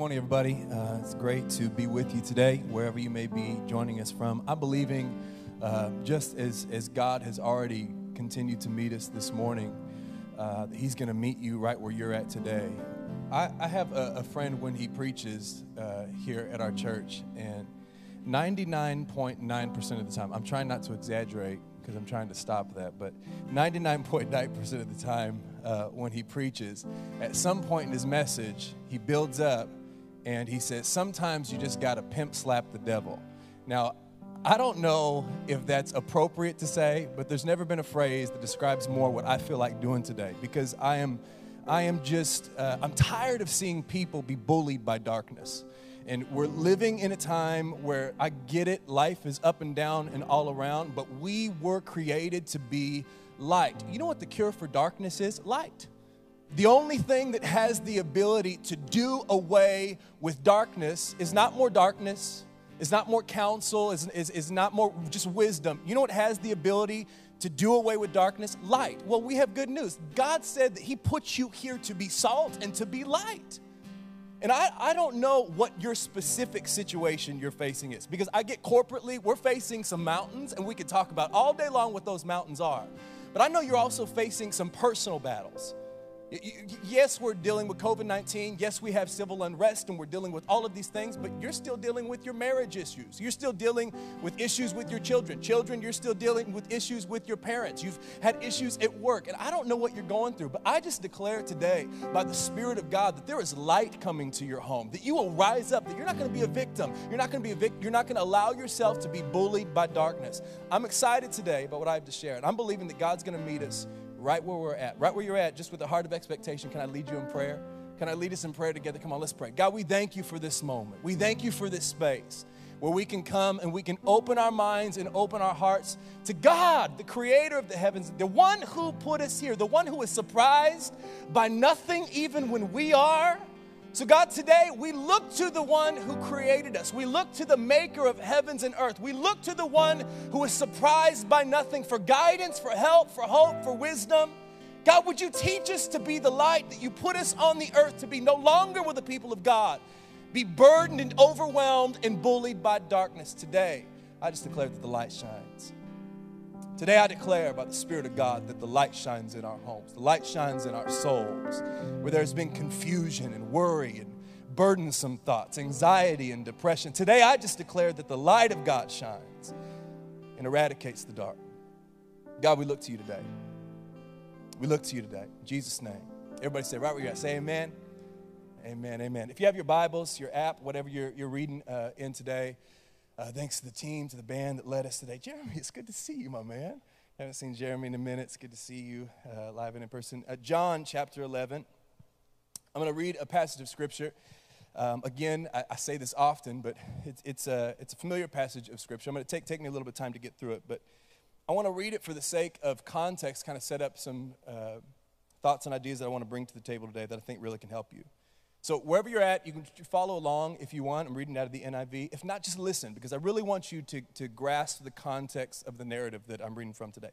morning, everybody. Uh, it's great to be with you today, wherever you may be joining us from. I'm believing, uh, just as, as God has already continued to meet us this morning, uh, He's going to meet you right where you're at today. I, I have a, a, friend when he preaches uh, here at our church, and 99.9% of the time, I'm trying not to exaggerate because I'm trying to stop that, but 99.9% of the time, uh, when he preaches, at some point in his message, he builds up and he says, Sometimes you just got to pimp slap the devil. Now, I don't know if that's appropriate to say, but there's never been a phrase that describes more what I feel like doing today because I am, I am just, uh, I'm tired of seeing people be bullied by darkness. And we're living in a time where I get it, life is up and down and all around, but we were created to be light. You know what the cure for darkness is? Light. The only thing that has the ability to do away with darkness is not more darkness, is not more counsel, is, is, is not more just wisdom. You know what has the ability to do away with darkness? Light. Well, we have good news. God said that He put you here to be salt and to be light. And I, I don't know what your specific situation you're facing is because I get corporately, we're facing some mountains, and we could talk about all day long what those mountains are. But I know you're also facing some personal battles. Yes, we're dealing with COVID 19. Yes, we have civil unrest and we're dealing with all of these things, but you're still dealing with your marriage issues. You're still dealing with issues with your children. Children, you're still dealing with issues with your parents. You've had issues at work. And I don't know what you're going through, but I just declare today by the Spirit of God that there is light coming to your home, that you will rise up, that you're not going to be a victim. You're not going to be a victim. You're not going to allow yourself to be bullied by darkness. I'm excited today about what I have to share, and I'm believing that God's going to meet us right where we're at, right where you're at, just with a heart of expectation. Can I lead you in prayer? Can I lead us in prayer together? Come on, let's pray. God, we thank you for this moment. We thank you for this space where we can come and we can open our minds and open our hearts to God, the creator of the heavens, the one who put us here, the one who is surprised by nothing even when we are so, God, today we look to the one who created us. We look to the maker of heavens and earth. We look to the one who is surprised by nothing for guidance, for help, for hope, for wisdom. God, would you teach us to be the light that you put us on the earth to be no longer with the people of God, be burdened and overwhelmed and bullied by darkness today? I just declare that the light shines. Today, I declare by the Spirit of God that the light shines in our homes, the light shines in our souls, where there's been confusion and worry and burdensome thoughts, anxiety and depression. Today, I just declare that the light of God shines and eradicates the dark. God, we look to you today. We look to you today. In Jesus' name. Everybody say, right where you're at, say amen. Amen, amen. If you have your Bibles, your app, whatever you're, you're reading uh, in today, uh, thanks to the team, to the band that led us today. Jeremy, it's good to see you, my man. Haven't seen Jeremy in a minute. It's good to see you uh, live and in person. Uh, John chapter 11. I'm going to read a passage of scripture. Um, again, I, I, say this often, but it's, it's, a, it's a familiar passage of scripture. I'm going to take, take me a little bit of time to get through it, but I want to read it for the sake of context, kind of set up some uh, thoughts and ideas that I want to bring to the table today that I think really can help you. So, wherever you're at, you can follow along if you want. I'm reading out of the NIV. If not, just listen, because I really want you to, to grasp the context of the narrative that I'm reading from today.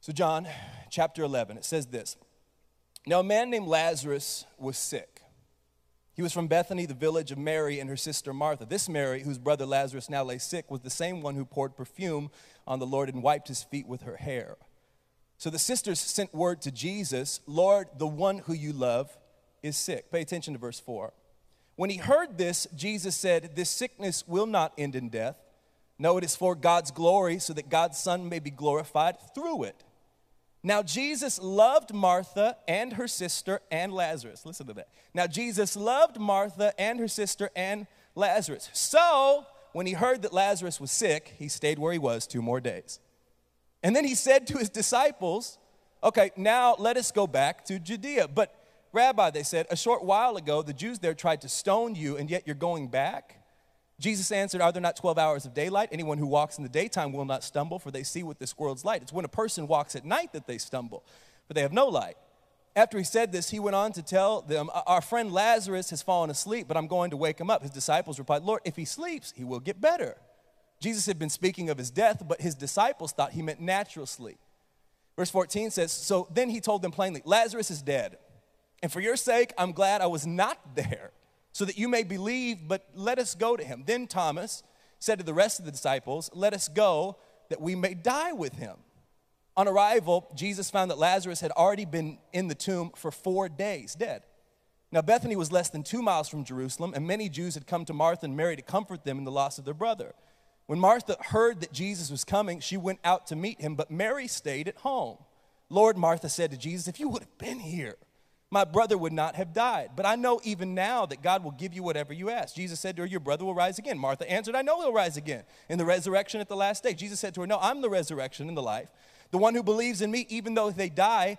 So, John chapter 11, it says this Now, a man named Lazarus was sick. He was from Bethany, the village of Mary and her sister Martha. This Mary, whose brother Lazarus now lay sick, was the same one who poured perfume on the Lord and wiped his feet with her hair. So the sisters sent word to Jesus Lord, the one who you love is sick. Pay attention to verse 4. When he heard this, Jesus said, This sickness will not end in death. No, it is for God's glory, so that God's Son may be glorified through it. Now, Jesus loved Martha and her sister and Lazarus. Listen to that. Now, Jesus loved Martha and her sister and Lazarus. So, when he heard that Lazarus was sick, he stayed where he was two more days. And then he said to his disciples, Okay, now let us go back to Judea. But Rabbi, they said, a short while ago the Jews there tried to stone you, and yet you're going back? Jesus answered, Are there not 12 hours of daylight? Anyone who walks in the daytime will not stumble, for they see with this world's light. It's when a person walks at night that they stumble, for they have no light. After he said this, he went on to tell them, Our friend Lazarus has fallen asleep, but I'm going to wake him up. His disciples replied, Lord, if he sleeps, he will get better. Jesus had been speaking of his death, but his disciples thought he meant natural sleep. Verse 14 says, So then he told them plainly, Lazarus is dead. And for your sake, I'm glad I was not there so that you may believe, but let us go to him. Then Thomas said to the rest of the disciples, Let us go that we may die with him. On arrival, Jesus found that Lazarus had already been in the tomb for four days, dead. Now, Bethany was less than two miles from Jerusalem, and many Jews had come to Martha and Mary to comfort them in the loss of their brother. When Martha heard that Jesus was coming, she went out to meet him, but Mary stayed at home. Lord, Martha said to Jesus, If you would have been here, my brother would not have died. But I know even now that God will give you whatever you ask. Jesus said to her, Your brother will rise again. Martha answered, I know he'll rise again in the resurrection at the last day. Jesus said to her, No, I'm the resurrection and the life. The one who believes in me, even though they die,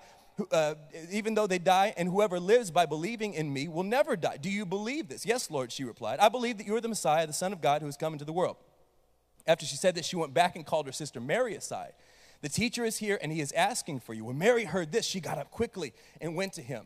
uh, even though they die, and whoever lives by believing in me will never die. Do you believe this? Yes, Lord, she replied. I believe that you are the Messiah, the Son of God, who has come into the world. After she said that, she went back and called her sister Mary aside. The teacher is here, and he is asking for you. When Mary heard this, she got up quickly and went to him.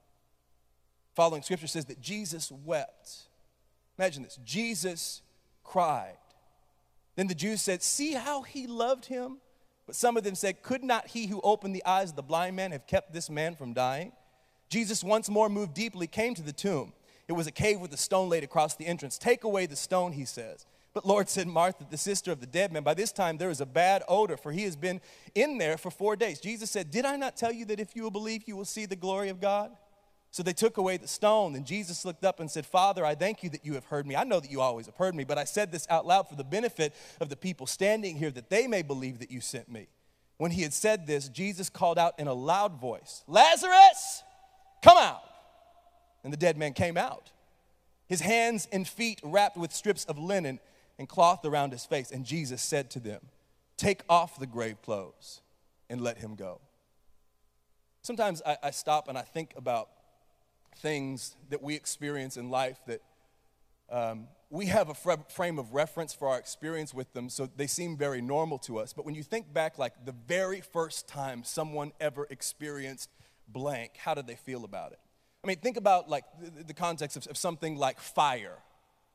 Following scripture says that Jesus wept. Imagine this Jesus cried. Then the Jews said, See how he loved him? But some of them said, Could not he who opened the eyes of the blind man have kept this man from dying? Jesus, once more moved deeply, came to the tomb. It was a cave with a stone laid across the entrance. Take away the stone, he says. But Lord said, Martha, the sister of the dead man, by this time there is a bad odor, for he has been in there for four days. Jesus said, Did I not tell you that if you will believe, you will see the glory of God? So they took away the stone. And Jesus looked up and said, Father, I thank you that you have heard me. I know that you always have heard me, but I said this out loud for the benefit of the people standing here, that they may believe that you sent me. When he had said this, Jesus called out in a loud voice, Lazarus, come out. And the dead man came out, his hands and feet wrapped with strips of linen and cloth around his face. And Jesus said to them, Take off the grave clothes and let him go. Sometimes I, I stop and I think about things that we experience in life that um, we have a frame of reference for our experience with them, so they seem very normal to us. But when you think back, like the very first time someone ever experienced blank, how did they feel about it? I mean, think about like the, the context of, of something like fire,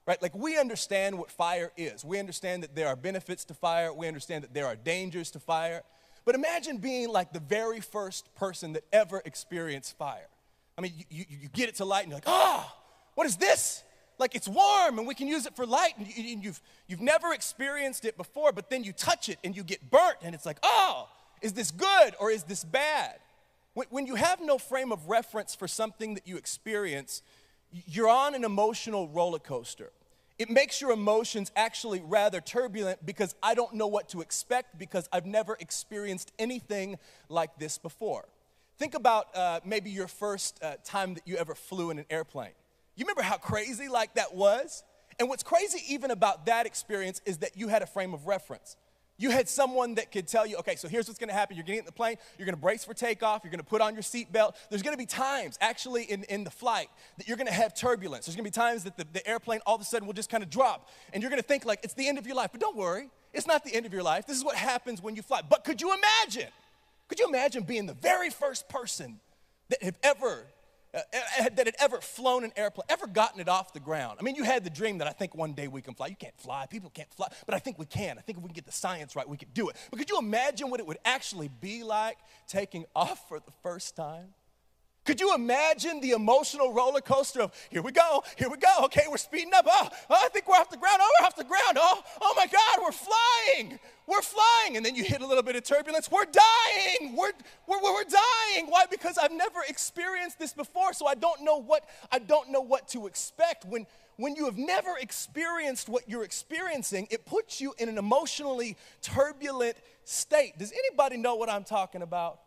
right? Like we understand what fire is. We understand that there are benefits to fire. We understand that there are dangers to fire. But imagine being like the very first person that ever experienced fire. I mean, you, you, you get it to light and you're like, oh, what is this? Like it's warm and we can use it for light and you've, you've never experienced it before, but then you touch it and you get burnt and it's like, oh, is this good or is this bad? When, when you have no frame of reference for something that you experience, you're on an emotional roller coaster. It makes your emotions actually rather turbulent because I don't know what to expect because I've never experienced anything like this before. Think about uh, maybe your first uh, time that you ever flew in an airplane. You remember how crazy like that was? And what's crazy even about that experience is that you had a frame of reference. You had someone that could tell you, okay, so here's what's gonna happen. You're getting in the plane, you're gonna brace for takeoff, you're gonna put on your seatbelt. There's gonna be times, actually, in, in the flight that you're gonna have turbulence. There's gonna be times that the, the airplane all of a sudden will just kind of drop, and you're gonna think like it's the end of your life. But don't worry, it's not the end of your life. This is what happens when you fly. But could you imagine? Could you imagine being the very first person that had ever uh, uh, that had ever flown an airplane, ever gotten it off the ground. I mean, you had the dream that I think one day we can fly. You can't fly, people can't fly, but I think we can. I think if we can get the science right, we could do it. But could you imagine what it would actually be like taking off for the first time? Could you imagine the emotional roller coaster of here we go, here we go, okay, we're speeding up. Oh, oh, I think we're off the ground. Oh, we're off the ground. Oh, oh my God, we're flying. We're flying. And then you hit a little bit of turbulence. We're dying. We're, we're, we're dying. Why? Because I've never experienced this before, so I don't know what I don't know what to expect. When when you have never experienced what you're experiencing, it puts you in an emotionally turbulent state. Does anybody know what I'm talking about?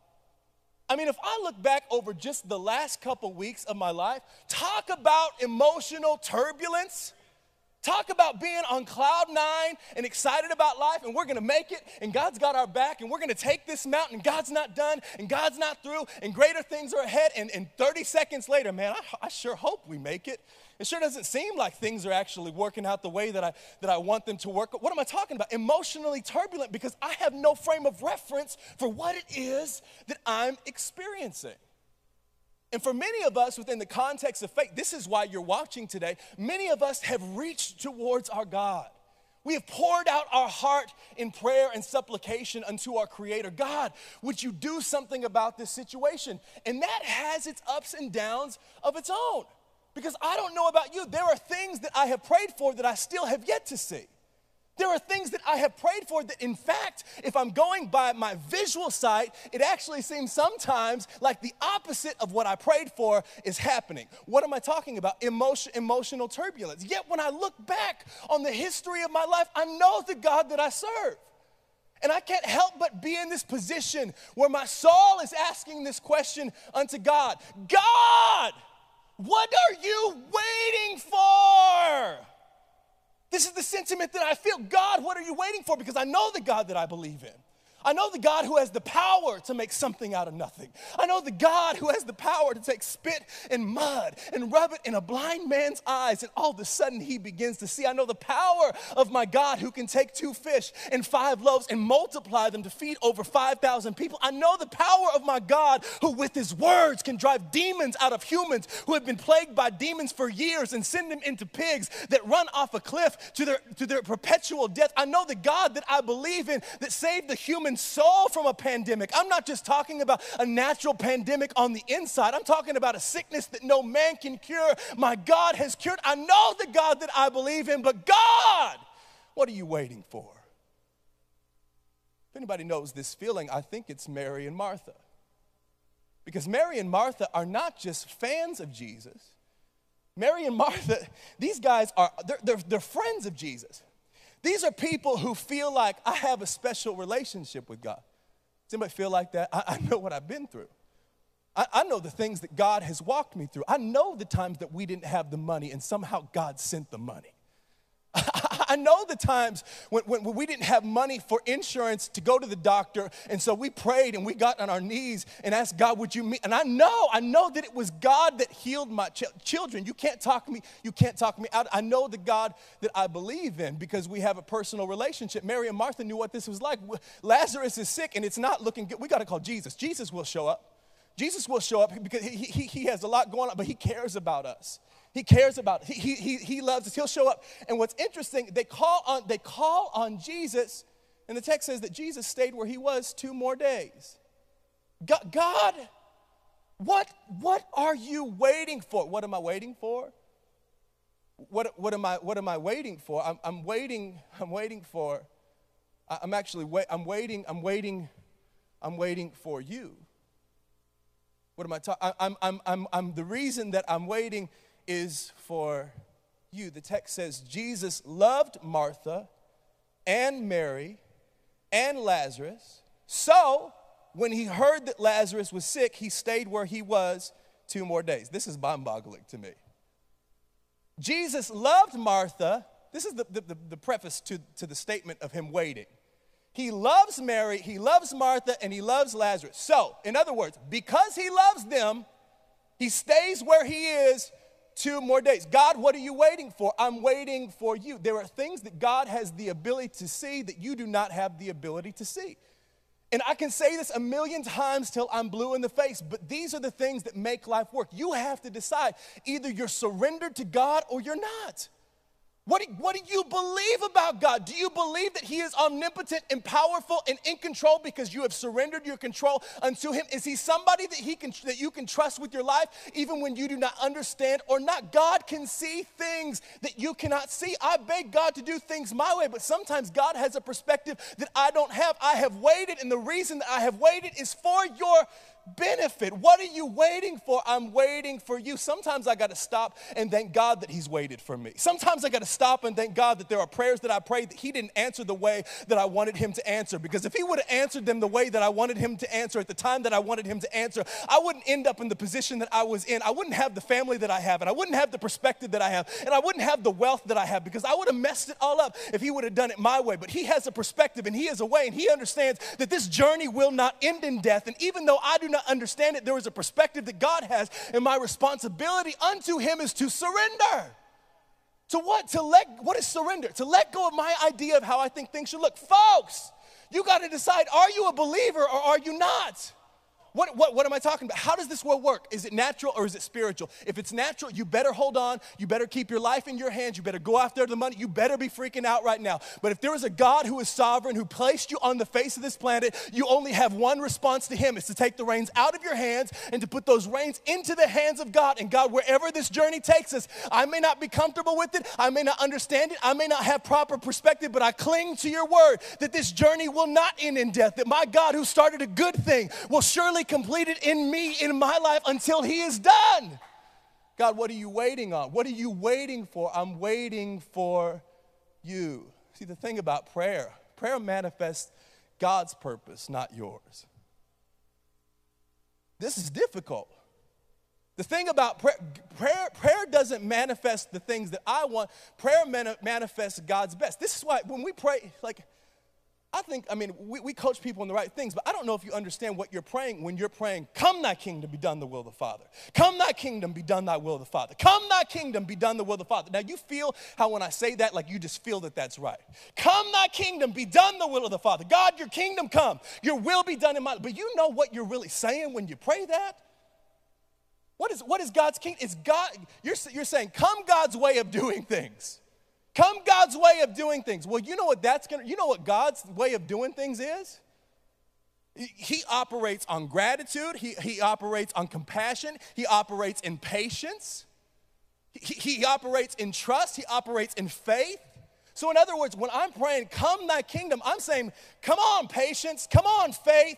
I mean, if I look back over just the last couple weeks of my life, talk about emotional turbulence. Talk about being on cloud nine and excited about life, and we're gonna make it, and God's got our back, and we're gonna take this mountain, God's not done, and God's not through, and greater things are ahead. And, and 30 seconds later, man, I, I sure hope we make it. It sure doesn't seem like things are actually working out the way that I, that I want them to work. What am I talking about? Emotionally turbulent because I have no frame of reference for what it is that I'm experiencing. And for many of us within the context of faith, this is why you're watching today. Many of us have reached towards our God. We have poured out our heart in prayer and supplication unto our Creator. God, would you do something about this situation? And that has its ups and downs of its own. Because I don't know about you, there are things that I have prayed for that I still have yet to see. There are things that I have prayed for that, in fact, if I'm going by my visual sight, it actually seems sometimes like the opposite of what I prayed for is happening. What am I talking about? Emotion, emotional turbulence. Yet when I look back on the history of my life, I know the God that I serve. And I can't help but be in this position where my soul is asking this question unto God God, what are you waiting for? This is the sentiment that I feel. God, what are you waiting for? Because I know the God that I believe in. I know the God who has the power to make something out of nothing. I know the God who has the power to take spit and mud and rub it in a blind man's eyes, and all of a sudden he begins to see. I know the power of my God who can take two fish and five loaves and multiply them to feed over 5,000 people. I know the power of my God who, with his words, can drive demons out of humans who have been plagued by demons for years and send them into pigs that run off a cliff to their, to their perpetual death. I know the God that I believe in that saved the human human soul from a pandemic. I'm not just talking about a natural pandemic on the inside, I'm talking about a sickness that no man can cure. My God has cured. I know the God that I believe in, but God, what are you waiting for? If anybody knows this feeling, I think it's Mary and Martha. Because Mary and Martha are not just fans of Jesus. Mary and Martha, these guys are, they're, they're, they're friends of Jesus. These are people who feel like I have a special relationship with God. Does anybody feel like that? I, I know what I've been through. I, I know the things that God has walked me through. I know the times that we didn't have the money and somehow God sent the money. I know the times when, when, we didn't have money for insurance to go to the doctor, and so we prayed and we got on our knees and asked God, "Would you meet?" And I know, I know that it was God that healed my ch- children. You can't talk me, you can't talk me out. I know the God that I believe in because we have a personal relationship. Mary and Martha knew what this was like. Lazarus is sick and it's not looking good. We got to call Jesus. Jesus will show up. Jesus will show up because he, he, he has a lot going on, but he cares about us. He cares about it. He, he, he loves us. He'll show up. And what's interesting, they call on, they call on Jesus, and the text says that Jesus stayed where he was two more days. God, God what, what are you waiting for? What am I waiting for? What, what, am, I, what am I waiting for? I'm, I'm waiting, I'm waiting for, I'm actually, wait, I'm waiting, I'm waiting, I'm waiting for you. What am I talking? I'm, I'm, I'm, I'm, the reason that I'm waiting is for you. The text says Jesus loved Martha and Mary and Lazarus. So, when he heard that Lazarus was sick, he stayed where he was two more days. This is mind boggling to me. Jesus loved Martha. This is the, the, the, preface to, to the statement of him waiting. He loves Mary, he loves Martha, and he loves Lazarus. So, in other words, because he loves them, he stays where he is two more days. God, what are you waiting for? I'm waiting for you. There are things that God has the ability to see that you do not have the ability to see. And I can say this a million times till I'm blue in the face, but these are the things that make life work. You have to decide either you're surrendered to God or you're not. What do, what do you believe about God? Do you believe that He is omnipotent and powerful and in control because you have surrendered your control unto Him? Is He somebody that, he can, that you can trust with your life even when you do not understand or not? God can see things that you cannot see. I beg God to do things my way, but sometimes God has a perspective that I don't have. I have waited, and the reason that I have waited is for your benefit. What are you waiting for? I'm waiting for you. Sometimes I got to stop and thank God that He's waited for me. Sometimes I got to stop and thank God that there are prayers that I prayed that He didn't answer the way that I wanted Him to answer. Because if He would have answered them the way that I wanted Him to answer at the time that I wanted Him to answer, I wouldn't end up in the position that I was in. I wouldn't have the family that I have, and I wouldn't have the perspective that I have, and I wouldn't have the wealth that I have because I would have messed it all up if He would have done it my way. But He has a perspective and He has a way, and He understands that this journey will not end in death. And even though I do not not understand it, there is a perspective that God has, and my responsibility unto Him is to surrender. To what? To let, what is surrender? To let go of my idea of how I think things should look. Folks, you got to decide are you a believer or are you not? What, what, what am I talking about? How does this world work? Is it natural or is it spiritual? If it's natural, you better hold on. You better keep your life in your hands. You better go after the money. You better be freaking out right now. But if there is a God who is sovereign, who placed you on the face of this planet, you only have one response to Him. is to take the reins out of your hands and to put those reins into the hands of God. And God, wherever this journey takes us, I may not be comfortable with it. I may not understand it. I may not have proper perspective, but I cling to your word that this journey will not end in death. That my God, who started a good thing, will surely completed in me, in my life, until He is done. God, what are you waiting on? What are you waiting for? I'm waiting for you. See, the thing about prayer, prayer manifests God's purpose, not yours. This is difficult. The thing about prayer, prayer, prayer doesn't manifest the things that I want. Prayer manifests God's best. This is why when we pray, like, I think, I mean, we, we coach people in the right things, but I don't know if you understand what you're praying when you're praying, Come thy kingdom be done the will of the Father. Come thy kingdom be done thy will of the Father. Come thy kingdom be done the will of the Father. Now, you feel how when I say that, like you just feel that that's right. Come thy kingdom be done the will of the Father. God, your kingdom come. Your will be done in my But you know what you're really saying when you pray that? What is, what is God's kingdom? It's God, you're, you're saying, Come God's way of doing things. Come God's way of doing things. Well, you know what that's going to, you know what God's way of doing things is? He operates on gratitude, he, he operates on compassion, he operates in patience, he, he operates in trust, he operates in faith. So, in other words, when I'm praying, come thy kingdom, I'm saying, come on, patience, come on, faith,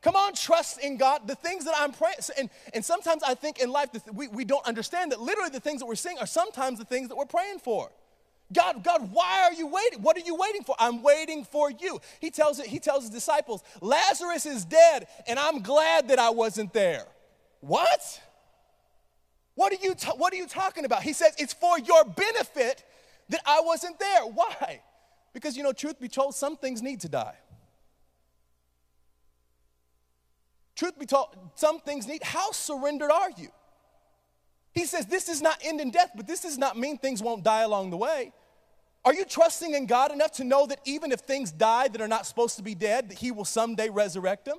Come on, trust in God. The things that I'm praying, and, and sometimes I think in life we, we don't understand that literally the things that we're saying are sometimes the things that we're praying for. God, God, why are you waiting? What are you waiting for? I'm waiting for you. He tells it, he tells his disciples, Lazarus is dead, and I'm glad that I wasn't there. What? What are you what are you talking about? He says it's for your benefit that I wasn't there. Why? Because you know, truth be told, some things need to die. Truth be told, some things need. How surrendered are you? He says this does not end in death, but this does not mean things won't die along the way. Are you trusting in God enough to know that even if things die that are not supposed to be dead, that He will someday resurrect them?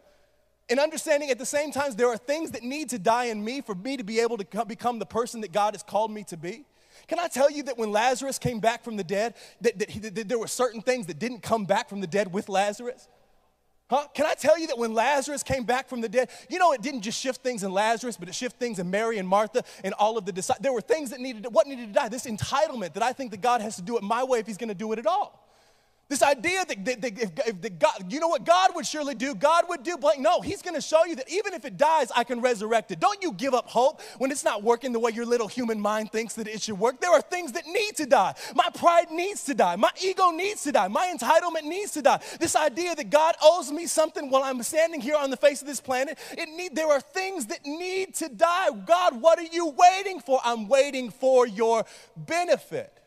And understanding at the same time, there are things that need to die in me for me to be able to become the person that God has called me to be. Can I tell you that when Lazarus came back from the dead, that, that, he, that there were certain things that didn't come back from the dead with Lazarus? Huh? Can I tell you that when Lazarus came back from the dead, you know, it didn't just shift things in Lazarus, but it shifted things in Mary and Martha and all of the disciples. There were things that needed, what needed to die? This entitlement that I think that God has to do it my way if He's going to do it at all. This idea that, that, that if, if the God, you know what God would surely do? God would do blank. No, He's gonna show you that even if it dies, I can resurrect it. Don't you give up hope when it's not working the way your little human mind thinks that it should work. There are things that need to die. My pride needs to die. My ego needs to die. My entitlement needs to die. This idea that God owes me something while I'm standing here on the face of this planet, it need, there are things that need to die. God, what are you waiting for? I'm waiting for your benefit.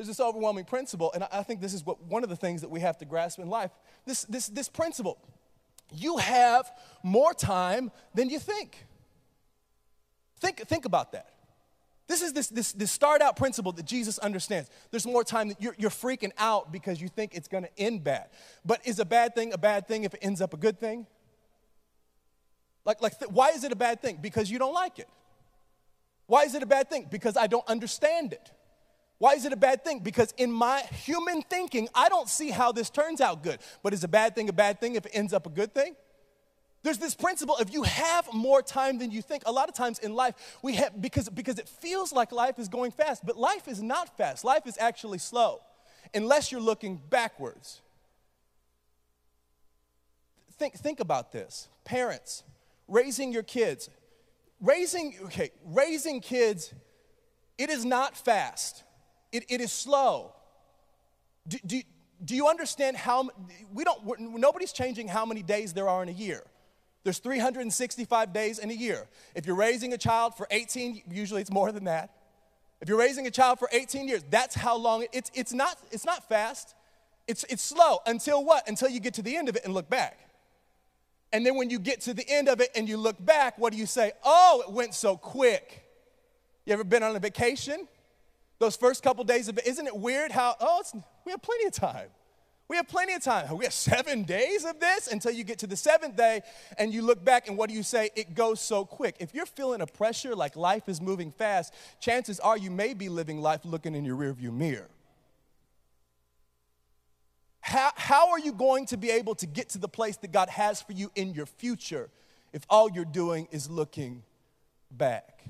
There's this overwhelming principle, and I think this is what one of the things that we have to grasp in life. This, this, this principle. You have more time than you think. Think, think about that. This is this, this, this start out principle that Jesus understands. There's more time that you're, you're freaking out because you think it's gonna end bad. But is a bad thing a bad thing if it ends up a good thing? Like, like th- why is it a bad thing? Because you don't like it. Why is it a bad thing? Because I don't understand it. Why is it a bad thing? Because in my human thinking, I don't see how this turns out good. But is a bad thing a bad thing if it ends up a good thing? There's this principle if you have more time than you think. A lot of times in life, we have because, because it feels like life is going fast, but life is not fast. Life is actually slow, unless you're looking backwards. Think, think about this. Parents, raising your kids. Raising, okay, raising kids, it is not fast. It, it is slow. Do, do, do you understand how, we don't, nobody's changing how many days there are in a year. There's 365 days in a year. If you're raising a child for 18, usually it's more than that. If you're raising a child for 18 years, that's how long it, it's, it's, not, it's not fast. It's, it's slow until what? Until you get to the end of it and look back. And then when you get to the end of it and you look back, what do you say? Oh, it went so quick. You ever been on a vacation? Those first couple days of it, isn't it weird how, oh, we have plenty of time. We have plenty of time. We have seven days of this until you get to the seventh day and you look back and what do you say? It goes so quick. If you're feeling a pressure like life is moving fast, chances are you may be living life looking in your rearview mirror. How, how are you going to be able to get to the place that God has for you in your future if all you're doing is looking back?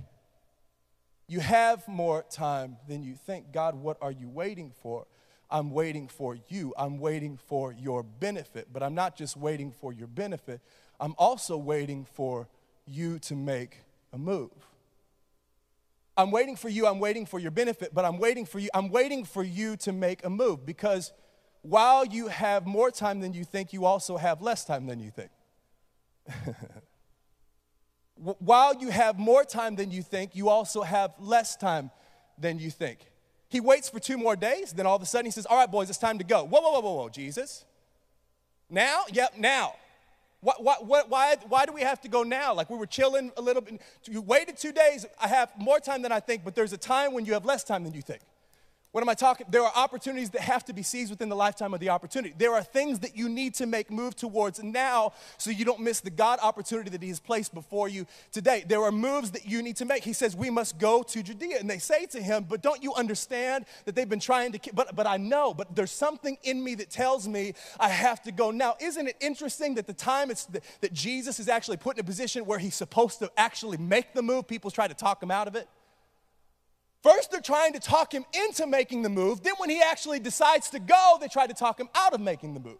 You have more time than you think. God, what are you waiting for? I'm waiting for you. I'm waiting for your benefit. But I'm not just waiting for your benefit, I'm also waiting for you to make a move. I'm waiting for you, I'm waiting for your benefit, but I'm waiting for you, I'm waiting for you to make a move because while you have more time than you think, you also have less time than you think. while you have more time than you think, you also have less time than you think. He waits for two more days, then all of a sudden he says, All right, boys, it's time to go. Whoa, whoa, whoa, whoa, whoa, Jesus. Now? Yep, now. Why, why, why, why do we have to go now? Like we were chilling a little bit. You waited two days. I have more time than I think, but there's a time when you have less time than you think. What am I talking? There are opportunities that have to be seized within the lifetime of the opportunity. There are things that you need to make move towards now so you don't miss the God opportunity that He has placed before you today. There are moves that you need to make. He says, We must go to Judea. And they say to him, But don't you understand that they've been trying to, but, but I know, but there's something in me that tells me I have to go now. Isn't it interesting that the time it's that Jesus is actually put in a position where He's supposed to actually make the move, people try to talk Him out of it? First, they're trying to talk him into making the move. Then, when he actually decides to go, they try to talk him out of making the move.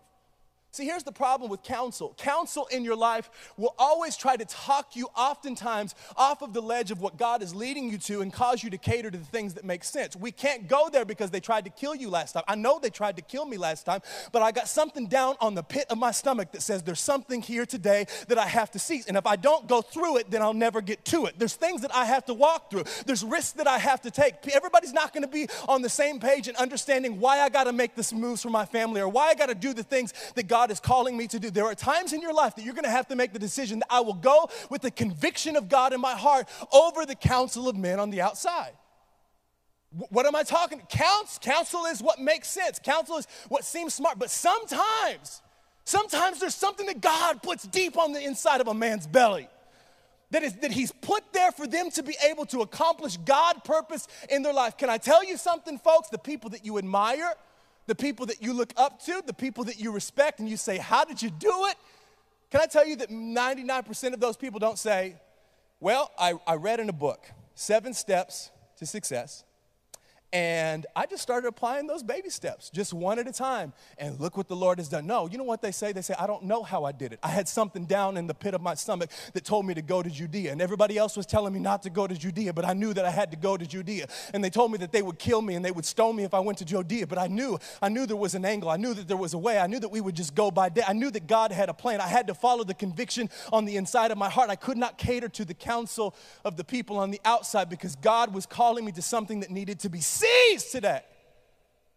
See, here's the problem with counsel. Counsel in your life will always try to talk you, oftentimes, off of the ledge of what God is leading you to and cause you to cater to the things that make sense. We can't go there because they tried to kill you last time. I know they tried to kill me last time, but I got something down on the pit of my stomach that says there's something here today that I have to seize. And if I don't go through it, then I'll never get to it. There's things that I have to walk through, there's risks that I have to take. Everybody's not going to be on the same page and understanding why I got to make this moves for my family or why I got to do the things that God God is calling me to do. There are times in your life that you're going to have to make the decision that I will go with the conviction of God in my heart over the counsel of men on the outside. What am I talking? Counts, counsel is what makes sense. Counsel is what seems smart. But sometimes, sometimes there's something that God puts deep on the inside of a man's belly. That is that he's put there for them to be able to accomplish God purpose in their life. Can I tell you something, folks? The people that you admire, the people that you look up to, the people that you respect, and you say, How did you do it? Can I tell you that 99% of those people don't say, Well, I, I read in a book, Seven Steps to Success. And I just started applying those baby steps, just one at a time. And look what the Lord has done. No, you know what they say? They say, I don't know how I did it. I had something down in the pit of my stomach that told me to go to Judea. And everybody else was telling me not to go to Judea, but I knew that I had to go to Judea. And they told me that they would kill me and they would stone me if I went to Judea. But I knew, I knew there was an angle. I knew that there was a way. I knew that we would just go by day. I knew that God had a plan. I had to follow the conviction on the inside of my heart. I could not cater to the counsel of the people on the outside because God was calling me to something that needed to be seized today?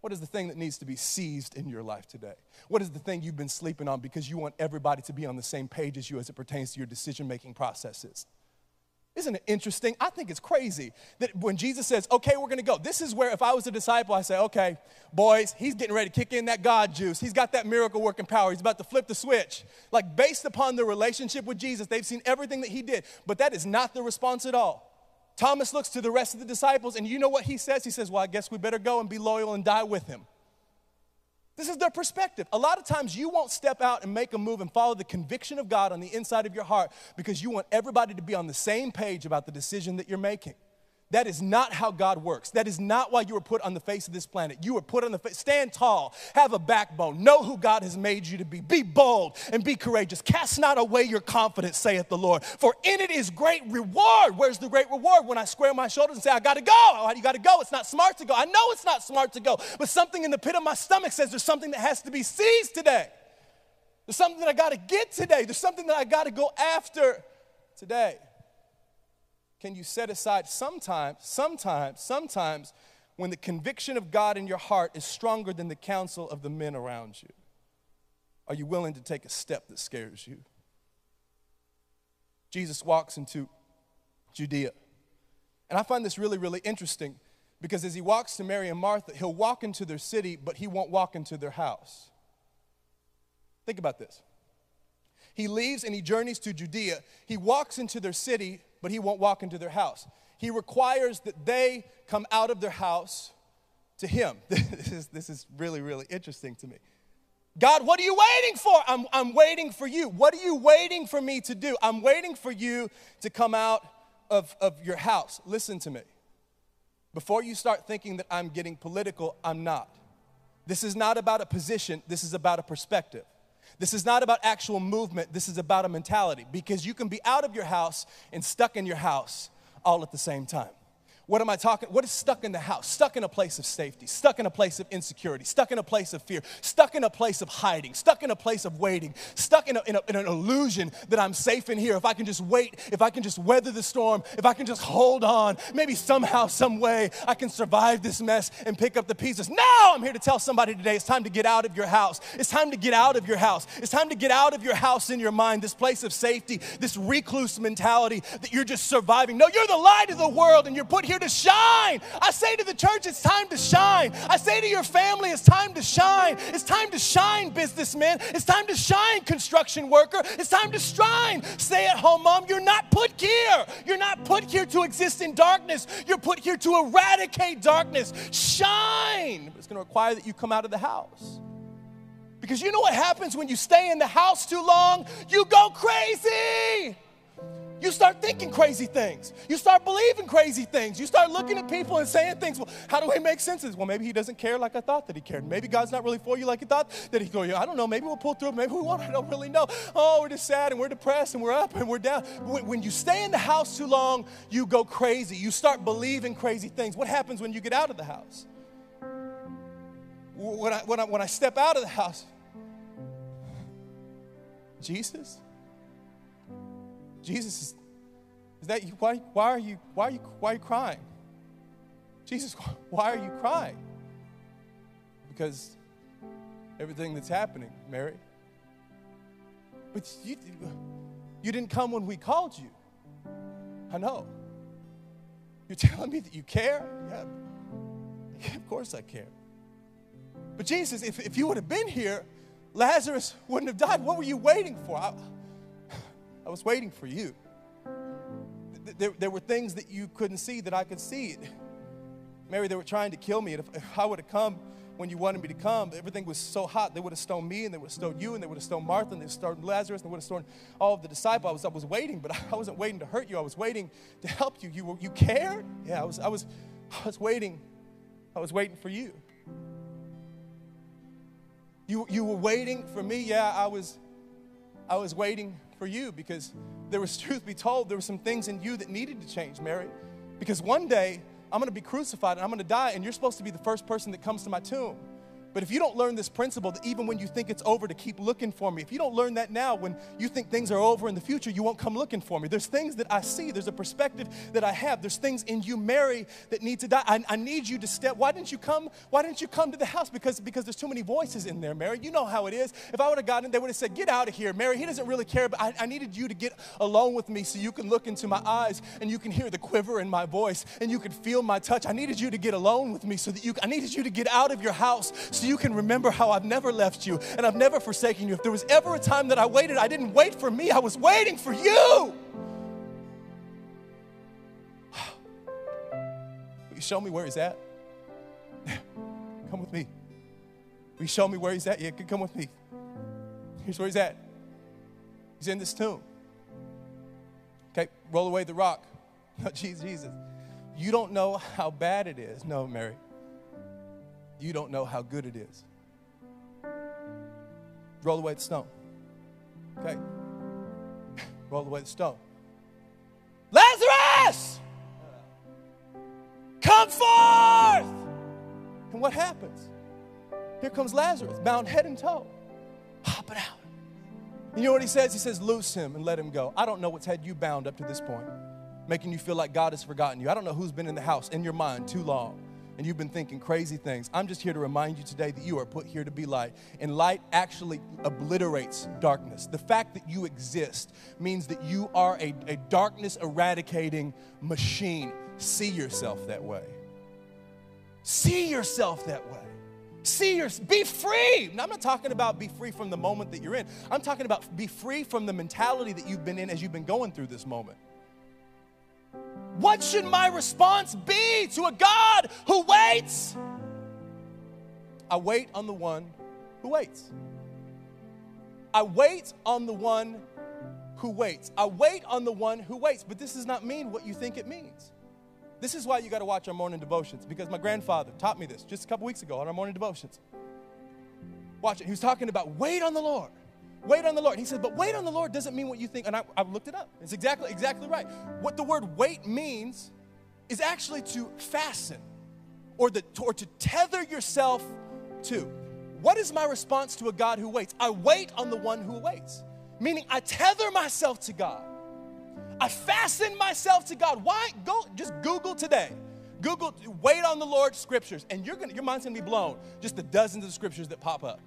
What is the thing that needs to be seized in your life today? What is the thing you've been sleeping on because you want everybody to be on the same page as you as it pertains to your decision making processes? Isn't it interesting? I think it's crazy that when Jesus says, okay, we're gonna go, this is where if I was a disciple, I say, okay, boys, he's getting ready to kick in that God juice. He's got that miracle working power. He's about to flip the switch. Like, based upon the relationship with Jesus, they've seen everything that he did, but that is not the response at all. Thomas looks to the rest of the disciples, and you know what he says? He says, Well, I guess we better go and be loyal and die with him. This is their perspective. A lot of times you won't step out and make a move and follow the conviction of God on the inside of your heart because you want everybody to be on the same page about the decision that you're making. That is not how God works. That is not why you were put on the face of this planet. You were put on the face. Stand tall, have a backbone, know who God has made you to be. Be bold and be courageous. Cast not away your confidence, saith the Lord. For in it is great reward. Where's the great reward? When I square my shoulders and say, I gotta go. Oh, you gotta go. It's not smart to go. I know it's not smart to go, but something in the pit of my stomach says there's something that has to be seized today. There's something that I gotta get today. There's something that I gotta go after today can you set aside sometimes, sometimes, sometimes when the conviction of God in your heart is stronger than the counsel of the men around you? Are you willing to take a step that scares you? Jesus walks into Judea. And I find this really, really interesting because as he walks to Mary and Martha, he'll walk into their city, but he won't walk into their house. Think about this. He leaves and he journeys to Judea. He walks into their city, but he won't walk into their house. He requires that they come out of their house to him. This is, this is really, really interesting to me. God, what are you waiting for? I'm, I'm waiting for you. What are you waiting for me to do? I'm waiting for you to come out of, of your house. Listen to me. Before you start thinking that I'm getting political, I'm not. This is not about a position, this is about a perspective. This is not about actual movement, this is about a mentality because you can be out of your house and stuck in your house all at the same time. What am I talking? What is stuck in the house? Stuck in a place of safety, stuck in a place of insecurity, stuck in a place of fear, stuck in a place of hiding, stuck in a place of waiting, stuck in, a, in, a, in, an illusion that I'm safe in here. If I can just wait, if I can just weather the storm, if I can just hold on, maybe somehow, some way, I can survive this mess and pick up the pieces. No, I'm here to tell somebody today it's time to get out of your house. It's time to get out of your house. It's time to get out of your house in your mind, this place of safety, this recluse mentality that you're just surviving. No, you're the light of the world and you're put here here to shine. I say to the church, it's time to shine. I say to your family, it's time to shine. It's time to shine, businessman. It's time to shine, construction worker. It's time to shine. Stay at home, mom. You're not put here. You're not put here to exist in darkness. You're put here to eradicate darkness. Shine. It's going to require that you come out of the house. Because you know what happens when you stay in the house too long? You go crazy. You start thinking crazy things. You start believing crazy things. You start looking at people and saying things. Well, how do we make sense of this? Well, maybe he doesn't care like I thought that he cared. Maybe God's not really for you like he thought that he go. I don't know. Maybe we'll pull through. Maybe we won't. I don't really know. Oh, we're just sad and we're depressed and we're up and we're down. When you stay in the house too long, you go crazy. You start believing crazy things. What happens when you get out of the house? When I, when I, when I step out of the house, Jesus? Jesus is, is that you? Why, why, are you, why, are you, why are you crying? Jesus, why are you crying? Because everything that's happening, Mary. But you, you didn't come when we called you. I know. You're telling me that you care? Yeah, yeah of course I care. But Jesus, if, if you would have been here, Lazarus wouldn't have died. What were you waiting for? I, I was waiting for you. There, there were things that you couldn't see that I could see. Mary, they were trying to kill me. And if, if I would have come when you wanted me to come, everything was so hot, they would have stoned me and they would have stoned you and they would have stoned Martha and they would have stoned Lazarus and they would have stoned all of the disciples. I was, I was waiting, but I wasn't waiting to hurt you. I was waiting to help you. You, you cared? Yeah, I was, I, was, I was waiting. I was waiting for you. You, you were waiting for me? Yeah, I was, I was waiting for you because there was truth be told, there were some things in you that needed to change, Mary. Because one day I'm gonna be crucified and I'm gonna die, and you're supposed to be the first person that comes to my tomb. But if you don't learn this principle that even when you think it's over to keep looking for me, if you don't learn that now, when you think things are over in the future, you won't come looking for me. There's things that I see, there's a perspective that I have, there's things in you, Mary, that need to die. I, I need you to step. Why didn't you come? Why didn't you come to the house? Because, because there's too many voices in there, Mary. You know how it is. If I would have gotten, in, they would have said, Get out of here, Mary. He doesn't really care, but I, I needed you to get alone with me so you can look into my eyes and you can hear the quiver in my voice and you can feel my touch. I needed you to get alone with me so that you, I needed you to get out of your house so you can remember how I've never left you and I've never forsaken you. If there was ever a time that I waited, I didn't wait for me, I was waiting for you. Will you show me where he's at? come with me. Will you show me where he's at? Yeah, come with me. Here's where he's at. He's in this tomb. Okay, roll away the rock. No, Jesus. You don't know how bad it is. No, Mary. You don't know how good it is. Roll away the stone. Okay. Roll away the stone. Lazarus! Come forth! And what happens? Here comes Lazarus, bound head and toe, hopping out. You know what he says? He says, Loose him and let him go. I don't know what's had you bound up to this point, making you feel like God has forgotten you. I don't know who's been in the house in your mind too long and you've been thinking crazy things, I'm just here to remind you today that you are put here to be light. And light actually obliterates darkness. The fact that you exist means that you are a, a darkness eradicating machine. See yourself that way. See yourself that way. See your, be free. Now, I'm not talking about be free from the moment that you're in. I'm talking about be free from the mentality that you've been in as you've been going through this moment. What should my response be to a God who waits? I wait on the one who waits. I wait on the one who waits. I wait on the one who waits. But this does not mean what you think it means. This is why you got to watch our morning devotions because my grandfather taught me this just a couple weeks ago on our morning devotions. Watch it. He was talking about wait on the Lord. Wait on the Lord. He said, but wait on the Lord doesn't mean what you think. And I, I looked it up. It's exactly, exactly right. What the word wait means is actually to fasten or, the, or to tether yourself to. What is my response to a God who waits? I wait on the one who waits, meaning I tether myself to God. I fasten myself to God. Why? Go just Google today. Google wait on the Lord scriptures, and you're gonna, your mind's gonna be blown. Just the dozens of scriptures that pop up.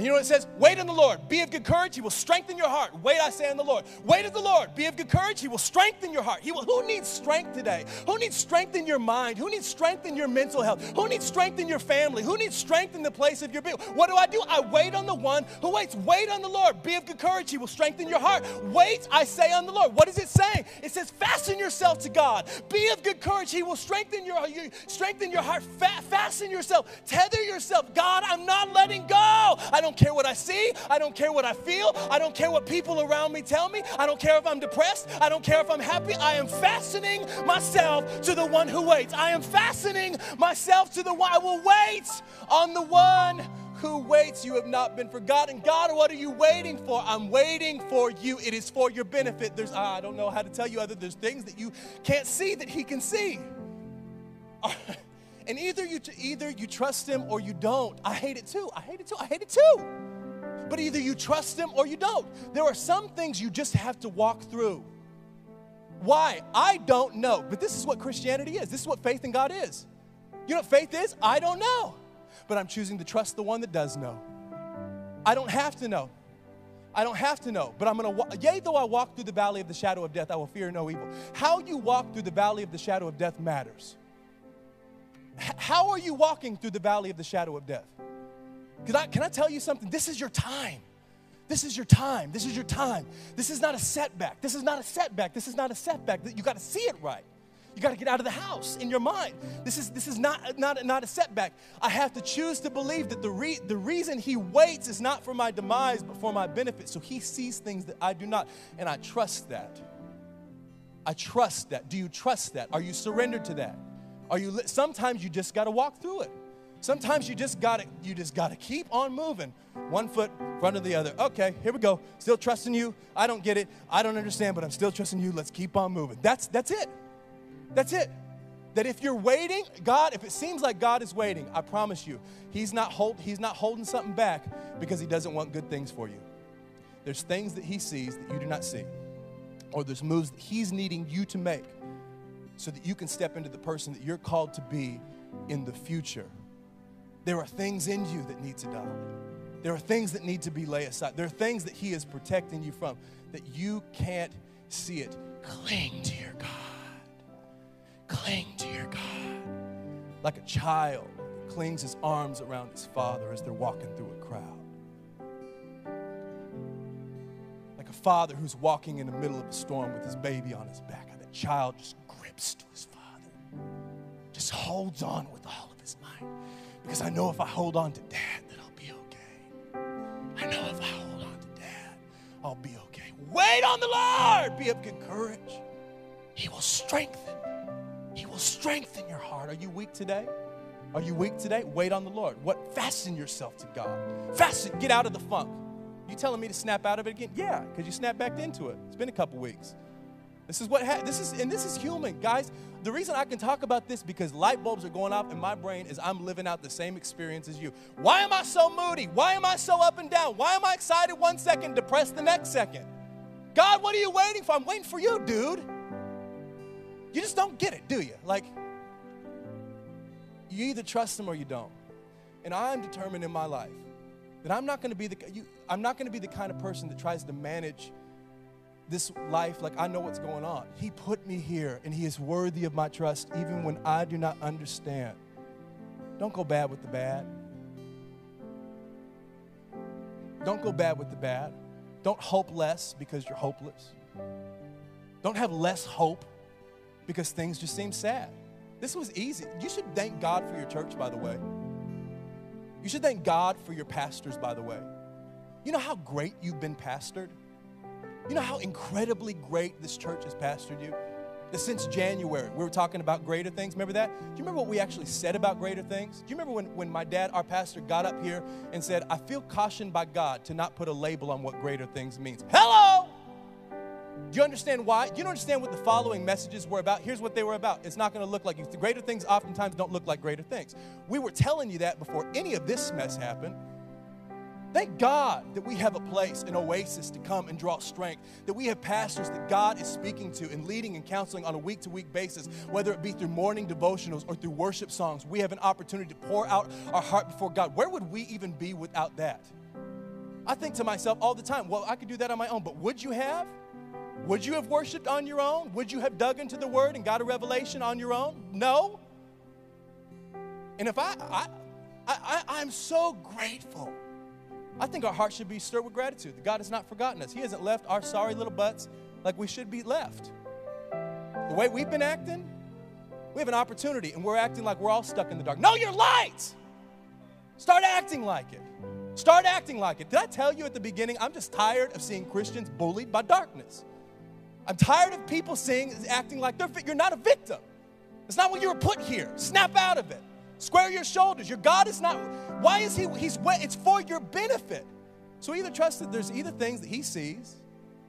And you know what it says? Wait on the Lord. Be of good courage. He will strengthen your heart. Wait, I say on the Lord. Wait on the Lord. Be of good courage. He will strengthen your heart. He will. Who needs strength today? Who needs strength in your mind? Who needs strength in your mental health? Who needs strength in your family? Who needs strength in the place of your being? What do I do? I wait on the one who waits. Wait on the Lord. Be of good courage. He will strengthen your heart. Wait, I say on the Lord. What is it saying? It says, fasten yourself to God. Be of good courage. He will strengthen your, you, strengthen your heart. Fa- fasten yourself. Tether yourself. God, I'm not letting go. I don't care what I see. I don't care what I feel. I don't care what people around me tell me. I don't care if I'm depressed. I don't care if I'm happy. I am fastening myself to the one who waits. I am fastening myself to the one. I will wait on the one who waits. You have not been forgotten. God, what are you waiting for? I'm waiting for you. It is for your benefit. There's I don't know how to tell you other there's things that you can't see that he can see. And either you either you trust him or you don't. I hate it too. I hate it too. I hate it too. But either you trust him or you don't. There are some things you just have to walk through. Why? I don't know. But this is what Christianity is. This is what faith in God is. You know what faith is? I don't know. But I'm choosing to trust the one that does know. I don't have to know. I don't have to know, but I'm gonna, walk, yea, though I walk through the valley of the shadow of death, I will fear no evil. How you walk through the valley of the shadow of death matters. How are you walking through the valley of the shadow of death? Can I, can I tell you something? This is your time. This is your time. This is your time. This is not a setback. This is not a setback. This is not a setback. You got to see it right. You got to get out of the house in your mind. This is, this is not, not, not a setback. I have to choose to believe that the, re, the reason he waits is not for my demise, but for my benefit. So he sees things that I do not. And I trust that. I trust that. Do you trust that? Are you surrendered to that? Are you li- sometimes you just got to walk through it. Sometimes you just got to you just got to keep on moving. One foot in front of the other. Okay, here we go. Still trusting you. I don't get it. I don't understand, but I'm still trusting you. Let's keep on moving. That's that's it. That's it. That if you're waiting, God, if it seems like God is waiting, I promise you, He's not hold, He's not holding something back because He doesn't want good things for you. There's things that He sees that you do not see, or there's moves that He's needing you to make so that you can step into the person that you're called to be in the future. There are things in you that need to die. There are things that need to be laid aside. There are things that He is protecting you from that you can't see it. Cling to your God. Cling to your God. Like a child clings his arms around his father as they're walking through a crowd. Like a father who's walking in the middle of a storm with his baby on his back. And that child just grips to his father, just holds on with all of his might. Because I know if I hold on to dad, that I'll be okay. I know if I hold on to dad, I'll be okay. Wait on the Lord. Be of good courage. He will strengthen. He will strengthen your heart. Are you weak today? Are you weak today? Wait on the Lord. What? Fasten yourself to God. Fasten. Get out of the funk. You telling me to snap out of it again? Yeah, because you snapped back into it. It's been a couple weeks. This is what ha- this is, and this is human, guys. The reason I can talk about this because light bulbs are going off in my brain is I'm living out the same experience as you. Why am I so moody? Why am I so up and down? Why am I excited one second, depressed the next second? God, what are you waiting for? I'm waiting for you, dude. You just don't get it, do you? Like, You either trust him or you don't. And I'm determined in my life that I'm not going to be the you, I'm not going to be the kind of person that tries to manage this life like I know what's going on. He put me here and he is worthy of my trust even when I do not understand. Don't go bad with the bad. Don't go bad with the bad. Don't hope less because you're hopeless. Don't have less hope because things just seem sad. This was easy. You should thank God for your church, by the way. You should thank God for your pastors, by the way. You know how great you've been pastored? You know how incredibly great this church has pastored you? That since January, we were talking about greater things. Remember that? Do you remember what we actually said about greater things? Do you remember when, when my dad, our pastor, got up here and said, I feel cautioned by God to not put a label on what greater things means? Hello! Do you understand why? Do you understand what the following messages were about? Here's what they were about. It's not going to look like you. Greater things oftentimes don't look like greater things. We were telling you that before any of this mess happened. Thank God that we have a place, an oasis to come and draw strength, that we have pastors that God is speaking to and leading and counseling on a week to week basis, whether it be through morning devotionals or through worship songs. We have an opportunity to pour out our heart before God. Where would we even be without that? I think to myself all the time, well, I could do that on my own, but would you have? Would you have worshiped on your own? Would you have dug into the word and got a revelation on your own? No. And if I, I, I, I'm so grateful. I think our hearts should be stirred with gratitude that God has not forgotten us. He hasn't left our sorry little butts like we should be left. The way we've been acting, we have an opportunity and we're acting like we're all stuck in the dark. No, you're light. Start acting like it. Start acting like it. Did I tell you at the beginning? I'm just tired of seeing Christians bullied by darkness. I'm tired of people saying, acting like they're, you're not a victim. It's not what you were put here. Snap out of it. Square your shoulders. Your God is not, why is He, He's, wet. it's for your benefit. So either trust that there's either things that He sees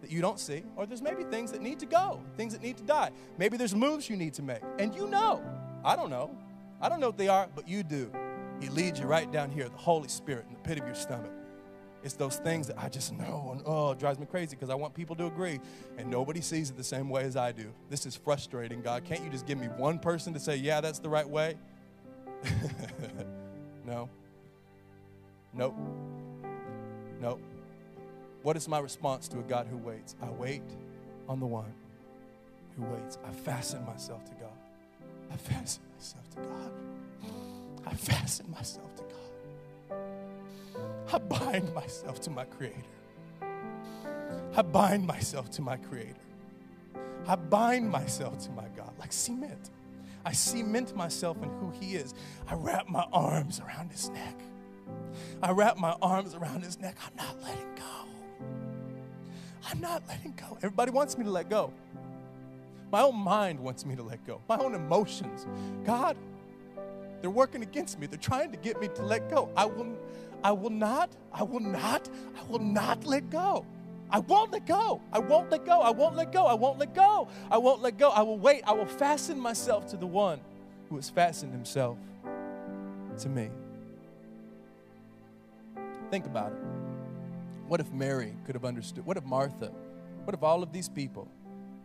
that you don't see, or there's maybe things that need to go, things that need to die. Maybe there's moves you need to make. And you know. I don't know. I don't know what they are, but you do. He leads you right down here, the Holy Spirit in the pit of your stomach. It's those things that I just know and oh, it drives me crazy because I want people to agree and nobody sees it the same way as I do. This is frustrating, God. Can't you just give me one person to say, yeah, that's the right way? no. Nope. Nope. What is my response to a God who waits? I wait on the one who waits. I fasten myself to God. I fasten myself to God. I fasten myself to God. I bind myself to my Creator. I bind myself to my Creator. I bind myself to my God like cement. I cement myself in who He is. I wrap my arms around His neck. I wrap my arms around His neck. I'm not letting go. I'm not letting go. Everybody wants me to let go. My own mind wants me to let go. My own emotions. God, they're working against me. They're trying to get me to let go. I will, I will not, I will not, I will not let go. I won't let go. I won't let go. I won't let go. I won't let go. I won't let go. I will wait. I will fasten myself to the one who has fastened himself to me. Think about it. What if Mary could have understood? What if Martha? What if all of these people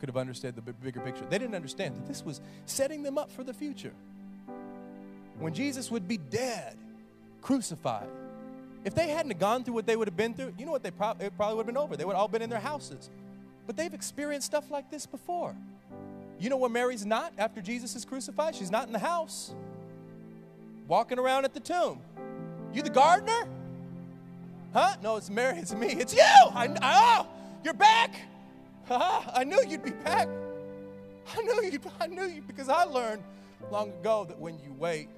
could have understood the bigger picture? They didn't understand that this was setting them up for the future. When Jesus would be dead, crucified, if they hadn't gone through what they would have been through, you know what they it probably would have been over. They would have all been in their houses. But they've experienced stuff like this before. You know where Mary's not after Jesus is crucified? She's not in the house, walking around at the tomb. You the gardener? Huh? No, it's Mary. It's me. It's you. I, oh, you're back. I knew you'd be back. I knew you. I knew you because I learned long ago that when you wait,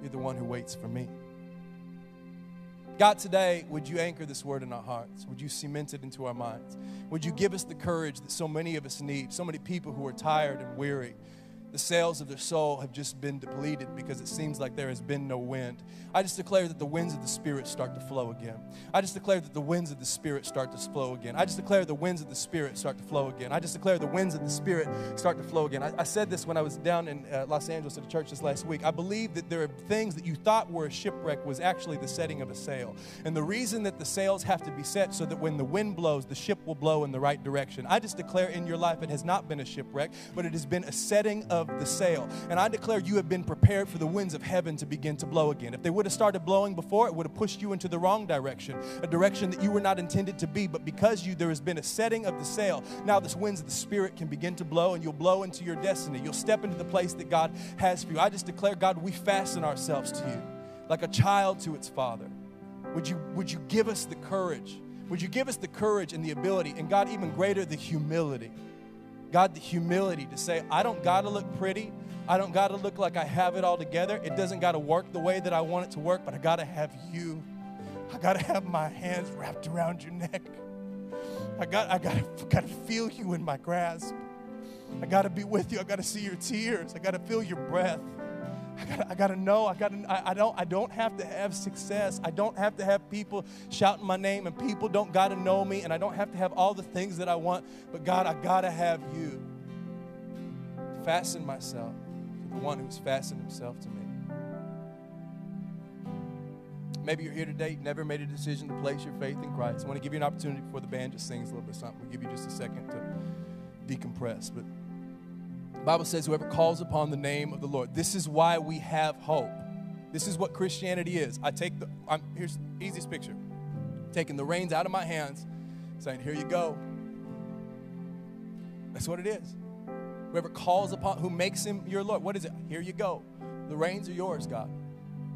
you're the one who waits for me. God, today, would you anchor this word in our hearts? Would you cement it into our minds? Would you give us the courage that so many of us need? So many people who are tired and weary the sails of their soul have just been depleted because it seems like there has been no wind. I just declare that the winds of the Spirit start to flow again. I just declare that the winds of the Spirit start to flow again. I just declare the winds of the Spirit start to flow again. I just declare the winds of the Spirit start to flow again. I, I said this when I was down in uh, Los Angeles at a church this last week. I believe that there are things that you thought were a shipwreck was actually the setting of a sail. And the reason that the sails have to be set so that when the wind blows, the ship will blow in the right direction. I just declare in your life it has not been a shipwreck, but it has been a setting of of the sail. And I declare you have been prepared for the winds of heaven to begin to blow again. If they would have started blowing before, it would have pushed you into the wrong direction, a direction that you were not intended to be. But because you there has been a setting of the sail, now this winds of the spirit can begin to blow and you'll blow into your destiny. You'll step into the place that God has for you. I just declare, God, we fasten ourselves to you like a child to its father. Would you, would you give us the courage? Would you give us the courage and the ability, and God, even greater, the humility? God, the humility to say, I don't got to look pretty. I don't got to look like I have it all together. It doesn't got to work the way that I want it to work, but I got to have you. I got to have my hands wrapped around your neck. I got, I got, got to feel you in my grasp. I got to be with you. I got to see your tears. I got to feel your breath. I gotta, I gotta know. I gotta. I, I, don't. I don't have to have success. I don't have to have people shouting my name, and people don't gotta know me, and I don't have to have all the things that I want. But God, I gotta have you. Fasten myself to the one who's fastened himself to me. Maybe you're here today, never made a decision to place your faith in Christ. I want to give you an opportunity before the band just sings a little bit something. We'll give you just a second to decompress. But the Bible says, whoever calls upon the name of the Lord. This is why we have hope. This is what Christianity is. I take the, I'm, here's the easiest picture taking the reins out of my hands, saying, Here you go. That's what it is. Whoever calls upon, who makes him your Lord, what is it? Here you go. The reins are yours, God.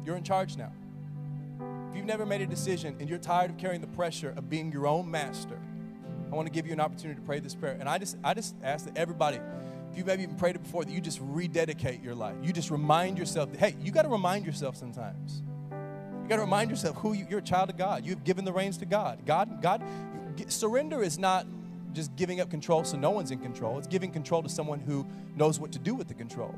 You're in charge now. If you've never made a decision and you're tired of carrying the pressure of being your own master, I want to give you an opportunity to pray this prayer. And I just, I just ask that everybody, you've maybe even prayed it before, that you just rededicate your life. You just remind yourself that, hey, you got to remind yourself sometimes. You got to remind yourself who you, you're a child of God. You've given the reins to God. God, God, surrender is not just giving up control so no one's in control. It's giving control to someone who knows what to do with the control.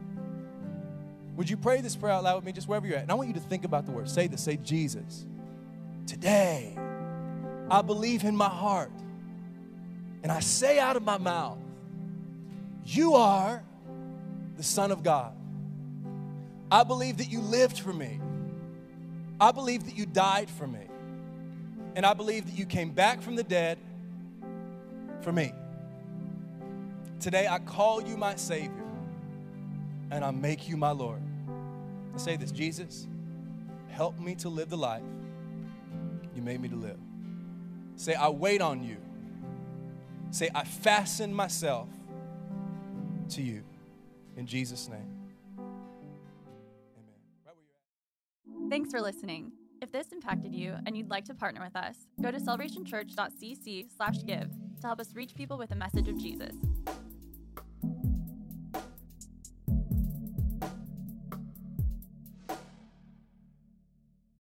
Would you pray this prayer out loud with me, just wherever you're at? And I want you to think about the word. Say this. Say, Jesus, today I believe in my heart and I say out of my mouth, You are the Son of God. I believe that you lived for me. I believe that you died for me. And I believe that you came back from the dead for me. Today I call you my Savior and I make you my Lord. I say this Jesus, help me to live the life you made me to live. Say, I wait on you Say, I fasten myself to you. In Jesus' name. Amen. Thanks for listening. If this impacted you and you'd like to partner with us, go to celebrationchurch.cc/give to help us reach people with the message of Jesus.